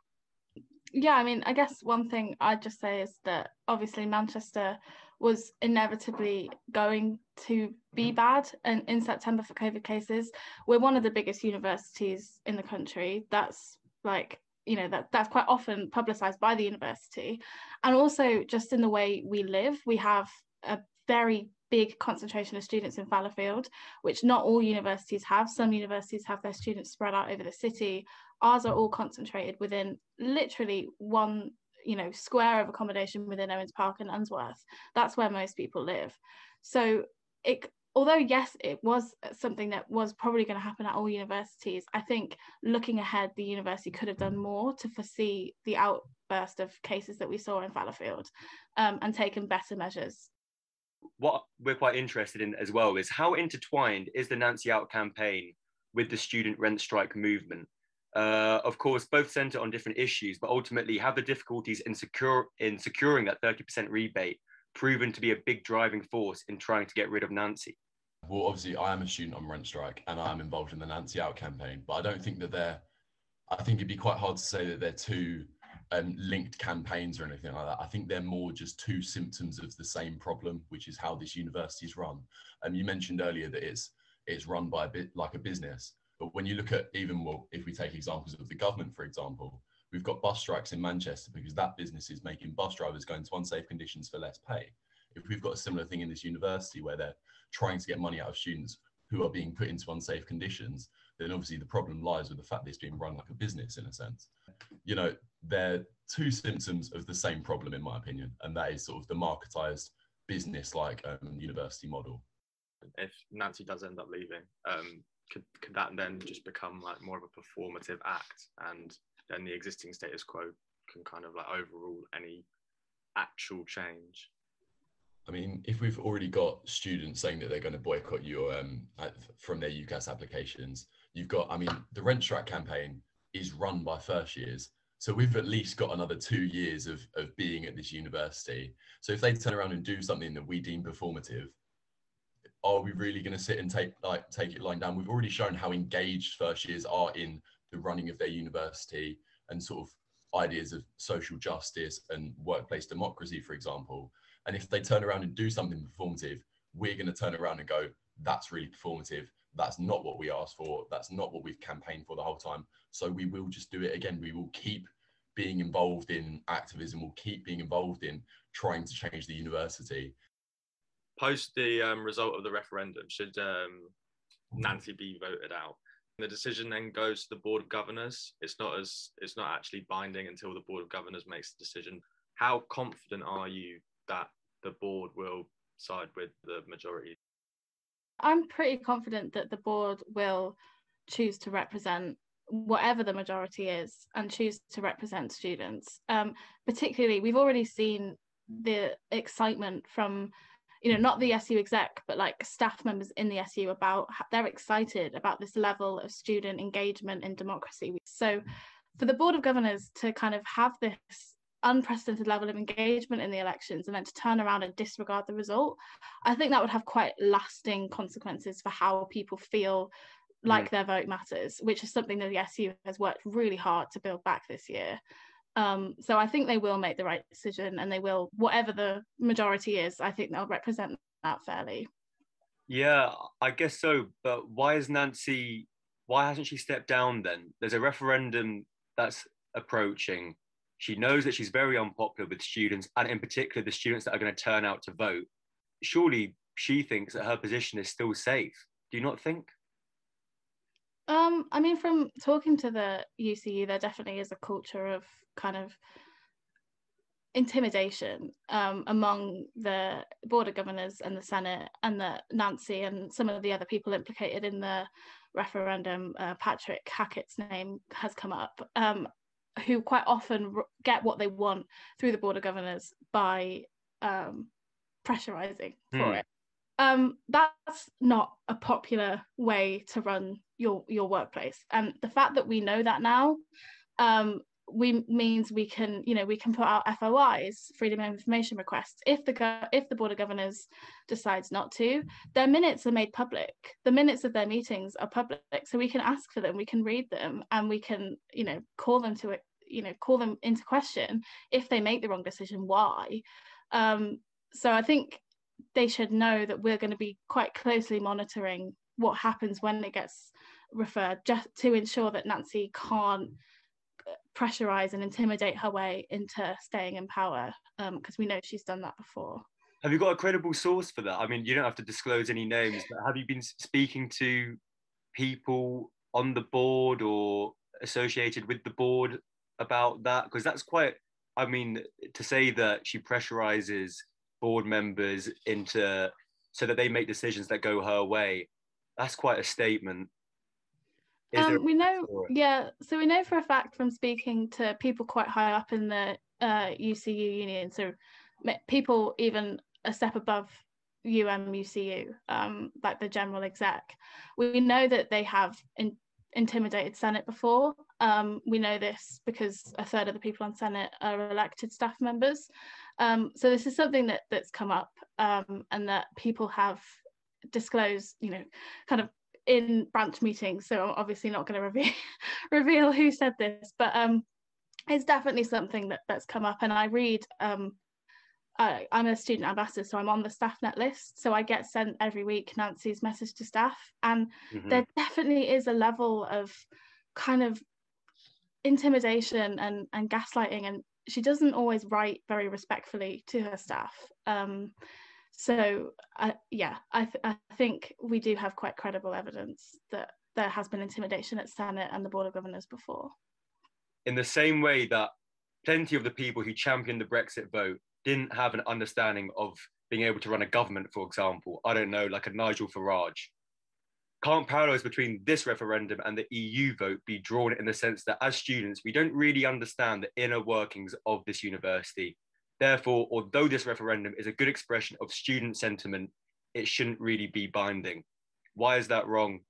yeah, I mean, I guess one thing I'd just say is that obviously Manchester was inevitably going to be bad and in September for COVID cases. We're one of the biggest universities in the country. That's like, you know, that that's quite often publicized by the university. And also just in the way we live, we have a very big concentration of students in Fallowfield, which not all universities have. Some universities have their students spread out over the city. Ours are all concentrated within literally one, you know, square of accommodation within Owens Park and Unsworth. That's where most people live. So it although yes it was something that was probably going to happen at all universities i think looking ahead the university could have done more to foresee the outburst of cases that we saw in fallowfield um, and taken better measures what we're quite interested in as well is how intertwined is the Nancy Out campaign with the student rent strike movement? Uh, of course, both center on different issues, but ultimately have the difficulties in, secure, in securing that 30% rebate proven to be a big driving force in trying to get rid of Nancy? Well, obviously, I am a student on rent strike and I'm involved in the Nancy Out campaign, but I don't think that they're, I think it'd be quite hard to say that they're two um, linked campaigns or anything like that. I think they're more just two symptoms of the same problem, which is how this university is run. And um, you mentioned earlier that it's it's run by a bit like a business. But when you look at even well, if we take examples of the government, for example, we've got bus strikes in Manchester because that business is making bus drivers go into unsafe conditions for less pay. If we've got a similar thing in this university where they're trying to get money out of students who are being put into unsafe conditions, then obviously the problem lies with the fact that it's being run like a business in a sense. You know, they're two symptoms of the same problem, in my opinion, and that is sort of the marketized business like um, university model. If Nancy does end up leaving, um, could, could that then just become like more of a performative act and then the existing status quo can kind of like overrule any actual change? I mean, if we've already got students saying that they're going to boycott you um, from their UCAS applications, you've got, I mean, the rent strike campaign is run by first years. So we've at least got another two years of, of being at this university. So if they turn around and do something that we deem performative, are we really going to sit and take like take it lying down? We've already shown how engaged first years are in the running of their university and sort of ideas of social justice and workplace democracy, for example. And if they turn around and do something performative, we're going to turn around and go, that's really performative. That's not what we asked for. That's not what we've campaigned for the whole time. So we will just do it again. We will keep being involved in activism. We'll keep being involved in trying to change the university. Post the um, result of the referendum, should um, Nancy be voted out? The decision then goes to the board of governors. It's not as it's not actually binding until the board of governors makes the decision. How confident are you that the board will side with the majority? I'm pretty confident that the board will choose to represent whatever the majority is and choose to represent students. Um, particularly, we've already seen the excitement from you know not the SU exec but like staff members in the SU about they're excited about this level of student engagement in democracy so for the board of governors to kind of have this unprecedented level of engagement in the elections and then to turn around and disregard the result, I think that would have quite lasting consequences for how people feel like mm. their vote matters, which is something that the SU has worked really hard to build back this year. Um, so I think they will make the right decision and they will, whatever the majority is, I think they'll represent that fairly. Yeah, I guess so. But why is Nancy, why hasn't she stepped down then? There's a referendum that's approaching she knows that she's very unpopular with students, and in particular, the students that are going to turn out to vote. Surely she thinks that her position is still safe. Do you not think? Um, I mean, from talking to the UCU, there definitely is a culture of kind of intimidation um, among the board of governors and the Senate, and that Nancy and some of the other people implicated in the referendum, uh, Patrick Hackett's name has come up. Um, who quite often get what they want through the board of governors by um, pressurizing for Mm. it. Um, that's not a popular way to run your your workplace, and the fact that we know that now, um, we means we can you know we can put out FOIs, freedom of information requests. If the go- if the board of governors decides not to, their minutes are made public. The minutes of their meetings are public, so we can ask for them, we can read them, and we can you know call them to it, you know call them into question if they make the wrong decision. Why? Um, so I think they should know that we're going to be quite closely monitoring what happens when it gets referred, just to ensure that Nancy can't uh, pressurize and intimidate her way into staying in power, because we know she's done that before. Have you got a credible source for that? I mean, you don't have to disclose any names, but have you been speaking to people on the board or associated with the board about that? Because that's quite, I mean, to say that she pressurizes board members into so that they make decisions that go her way, that's quite a statement. Um, we know, yeah. So we know for a fact from speaking to people quite high up in the uh, UCU union, so people even a step above UMUCU, um, like the general exec, we know that they have in, intimidated Senate before. Um, we know this because a third of the people on Senate are elected staff members. Um, so this is something that that's come up um, and that people have disclosed, you know, kind of in branch meetings. So I'm obviously not going to reveal [LAUGHS] reveal who said this, but um, it's definitely something that that's come up. And I read. Um, I, I'm a student ambassador, so I'm on the staff net list. So I get sent every week Nancy's message to staff, and Mhm. there definitely is a level of kind of intimidation and and gaslighting, and she doesn't always write very respectfully to her staff. Um, so I, yeah, I, th- I think we do have quite credible evidence that there has been intimidation at Senate and the Board of Governors before. in the same way that plenty of the people who championed the Brexit vote didn't have an understanding of being able to run a government, for example, I don't know, like a Nigel Farage. Can't parallels between this referendum and the EU vote be drawn in the sense that as students, we don't really understand the inner workings of this university. Therefore, although this referendum is a good expression of student sentiment, it shouldn't really be binding. Why is that wrong?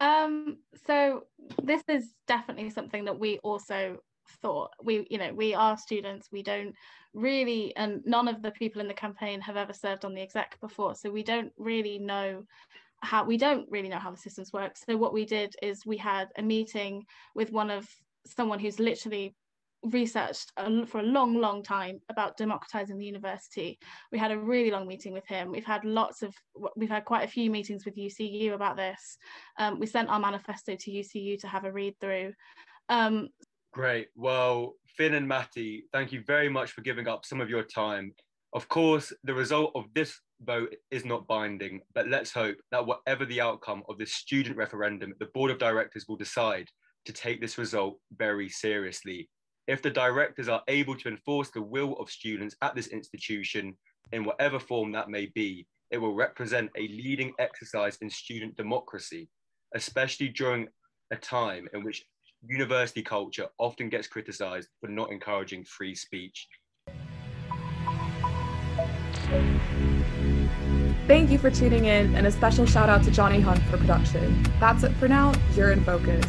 Um, so this is definitely something that we also thought. We, you know, we are students. We don't really, and none of the people in the campaign have ever served on the exec before, so we don't really know how we don't really know how the systems work. So what we did is we had a meeting with one of someone who's literally researched a, for a long long time about democratizing the university we had a really long meeting with him we've had lots of we've had quite a few meetings with ucu about this um, we sent our manifesto to ucu to have a read through um, Great. Well, Finn and Matty, thank you very much for giving up some of your time. Of course, the result of this vote is not binding, but let's hope that whatever the outcome of this student referendum, the board of directors will decide to take this result very seriously. If the directors are able to enforce the will of students at this institution in whatever form that may be, it will represent a leading exercise in student democracy, especially during a time in which university culture often gets criticized for not encouraging free speech. Thank you for tuning in, and a special shout out to Johnny Hunt for production. That's it for now. You're in focus.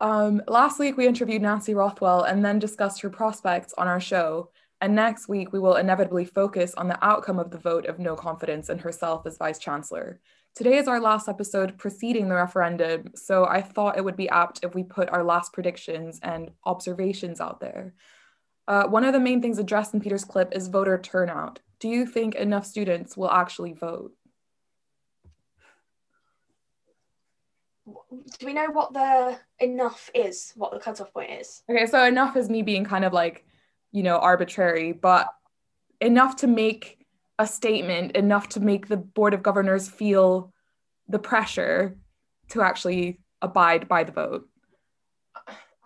Um, last week, we interviewed Nancy Rothwell and then discussed her prospects on our show. And next week, we will inevitably focus on the outcome of the vote of no confidence in herself as Vice Chancellor. Today is our last episode preceding the referendum, so I thought it would be apt if we put our last predictions and observations out there. Uh, one of the main things addressed in Peter's clip is voter turnout. Do you think enough students will actually vote? Do we know what the enough is, what the cutoff point is? Okay, so enough is me being kind of like, you know, arbitrary, but enough to make a statement, enough to make the Board of Governors feel the pressure to actually abide by the vote.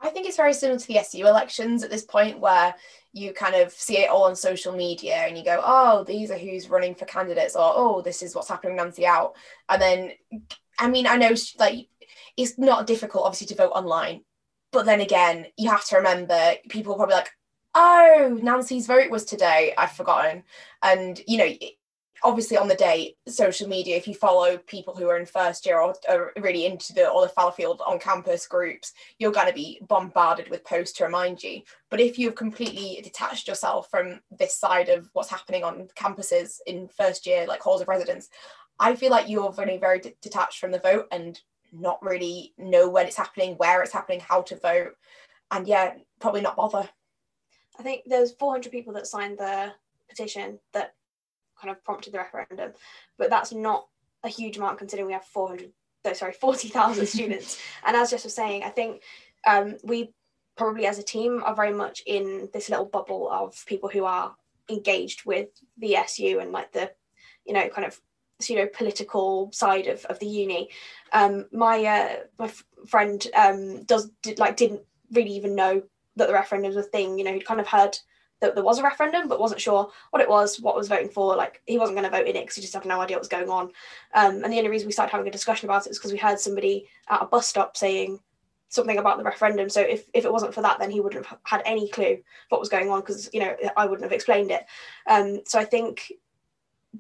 I think it's very similar to the SU elections at this point, where you kind of see it all on social media and you go, oh, these are who's running for candidates, or oh, this is what's happening, with Nancy out. And then, I mean, I know like it's not difficult, obviously, to vote online. But then again, you have to remember people are probably like, oh, Nancy's vote was today. I've forgotten. And, you know, obviously on the day, social media, if you follow people who are in first year or are really into the or the Fallowfield on campus groups, you're going to be bombarded with posts to remind you. But if you've completely detached yourself from this side of what's happening on campuses in first year, like halls of residence, I feel like you're very, very detached from the vote and not really know when it's happening, where it's happening, how to vote, and yeah, probably not bother. I think there's 400 people that signed the petition that kind of prompted the referendum, but that's not a huge amount considering we have 400, no, sorry, [LAUGHS] 40,000 students. [LAUGHS] And as Jess was saying, I think um, we probably as a team are very much in this little bubble of people who are engaged with the SU and like the, you know, kind of pseudo political side of, of the uni. Um, my uh, my f- friend um, does did, like didn't really even know that the referendum was a thing. You know, he'd kind of heard that there was a referendum, but wasn't sure what it was, what was voting for. Like he wasn't going to vote in it because he just had no idea what was going on. Um, and the only reason we started having a discussion about it is because we heard somebody at a bus stop saying something about the referendum. So if, if it wasn't for that, then he wouldn't have had any clue what was going on because you know I wouldn't have explained it. Um, so I think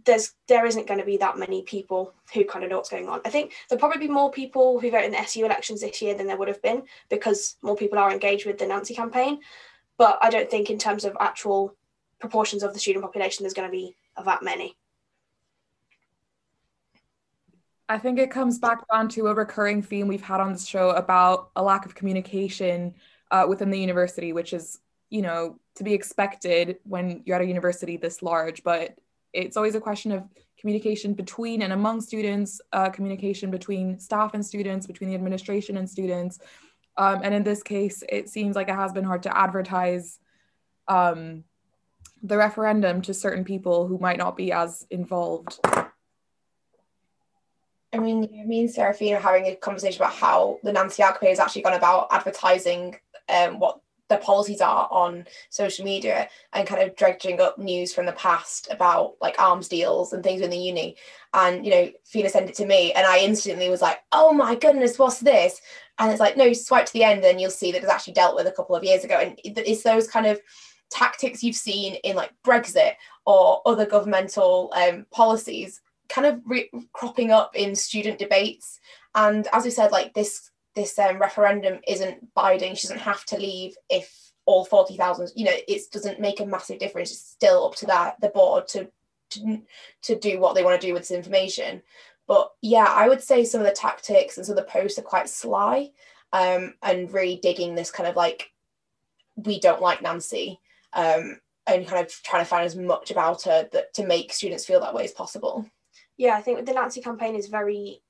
there's there isn't going to be that many people who kind of know what's going on. I think there'll probably be more people who vote in the SU elections this year than there would have been because more people are engaged with the Nancy campaign. But I don't think in terms of actual proportions of the student population there's going to be that many. I think it comes back down to a recurring theme we've had on this show about a lack of communication uh, within the university, which is, you know, to be expected when you're at a university this large. But it's always a question of communication between and among students, uh, communication between staff and students, between the administration and students. Um, and in this case, it seems like it has been hard to advertise um, the referendum to certain people who might not be as involved. I mean, me and Seraphine are having a conversation about how the Nancy campaign has actually gone about advertising um, what their policies are on social media and kind of dredging up news from the past about like arms deals and things in the uni. And you know, Fina sent it to me, and I instantly was like, "Oh my goodness, what's this?" And it's like, no, swipe to the end, and you'll see that it's actually dealt with a couple of years ago. And it's those kind of tactics you've seen in like Brexit or other governmental um, policies kind of re- cropping up in student debates. And as we said, like this this um, referendum isn't binding. She doesn't have to leave if all 40,000, you know, it doesn't make a massive difference. It's still up to that the board to, to, to do what they want to do with this information. But yeah, I would say some of the tactics and some of the posts are quite sly um, and really digging this kind of like, we don't like Nancy um, and kind of trying to find as much about her that to make students feel that way as possible. Yeah, I think the Nancy campaign is very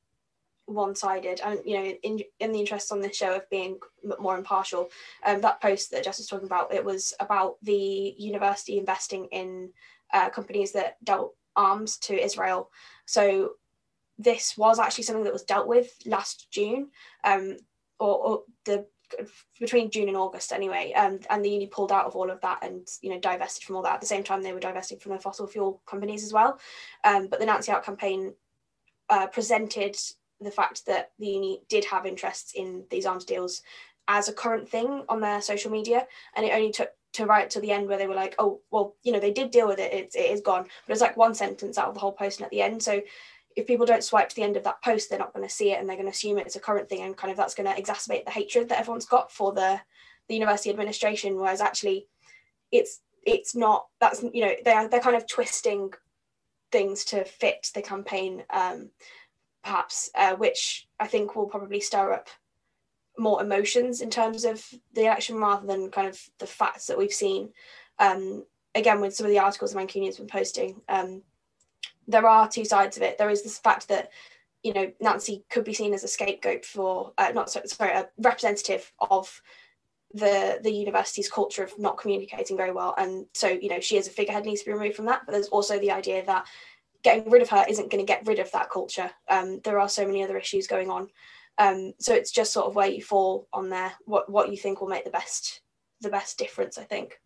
one-sided and you know in, in the interest on this show of being more impartial um, that post that jess was talking about it was about the university investing in uh, companies that dealt arms to israel so this was actually something that was dealt with last june um, or, or the between June and August anyway, um, and the uni pulled out of all of that and you know divested from all that. At the same time, they were divesting from the fossil fuel companies as well. Um, but the Nancy Out campaign uh, presented the fact that the uni did have interests in these arms deals as a current thing on their social media, and it only took to right to the end where they were like, oh, well, you know, they did deal with it, it's, it is gone. But it's like one sentence out of the whole post and at the end. So if people don't swipe to the end of that post, they're not going to see it and they're going to assume it's a current thing and kind of that's going to exacerbate the hatred that everyone's got for the the university administration. Whereas actually, it's it's not. That's you know they're they're kind of twisting things to fit the campaign, um, perhaps, uh, which I think will probably stir up more emotions in terms of the election rather than kind of the facts that we've seen. Um, again, with some of the articles that Mancunion's been posting, um, there are two sides of it. There is this fact that you know Nancy could be seen as a scapegoat for uh, not sorry, sorry a representative of the the university's culture of not communicating very well and so you know she as a figurehead needs to be removed from that but there's also the idea that getting rid of her isn't going to get rid of that culture um, there are so many other issues going on um, so it's just sort of where you fall on there what what you think will make the best the best difference i think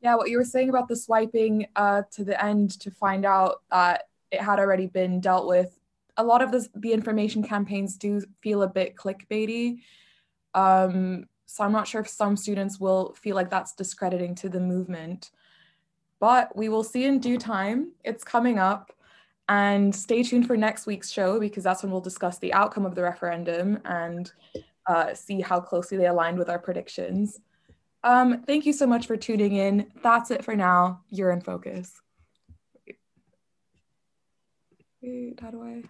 yeah, what you were saying about the swiping uh, to the end to find out that it had already been dealt with. A lot of this, the information campaigns do feel a bit clickbaity. Um, so I'm not sure if some students will feel like that's discrediting to the movement. But we will see in due time. It's coming up. And stay tuned for next week's show because that's when we'll discuss the outcome of the referendum and uh, see how closely they aligned with our predictions. Um, thank you so much for tuning in. That's it for now. You're in focus. Wait, how do I?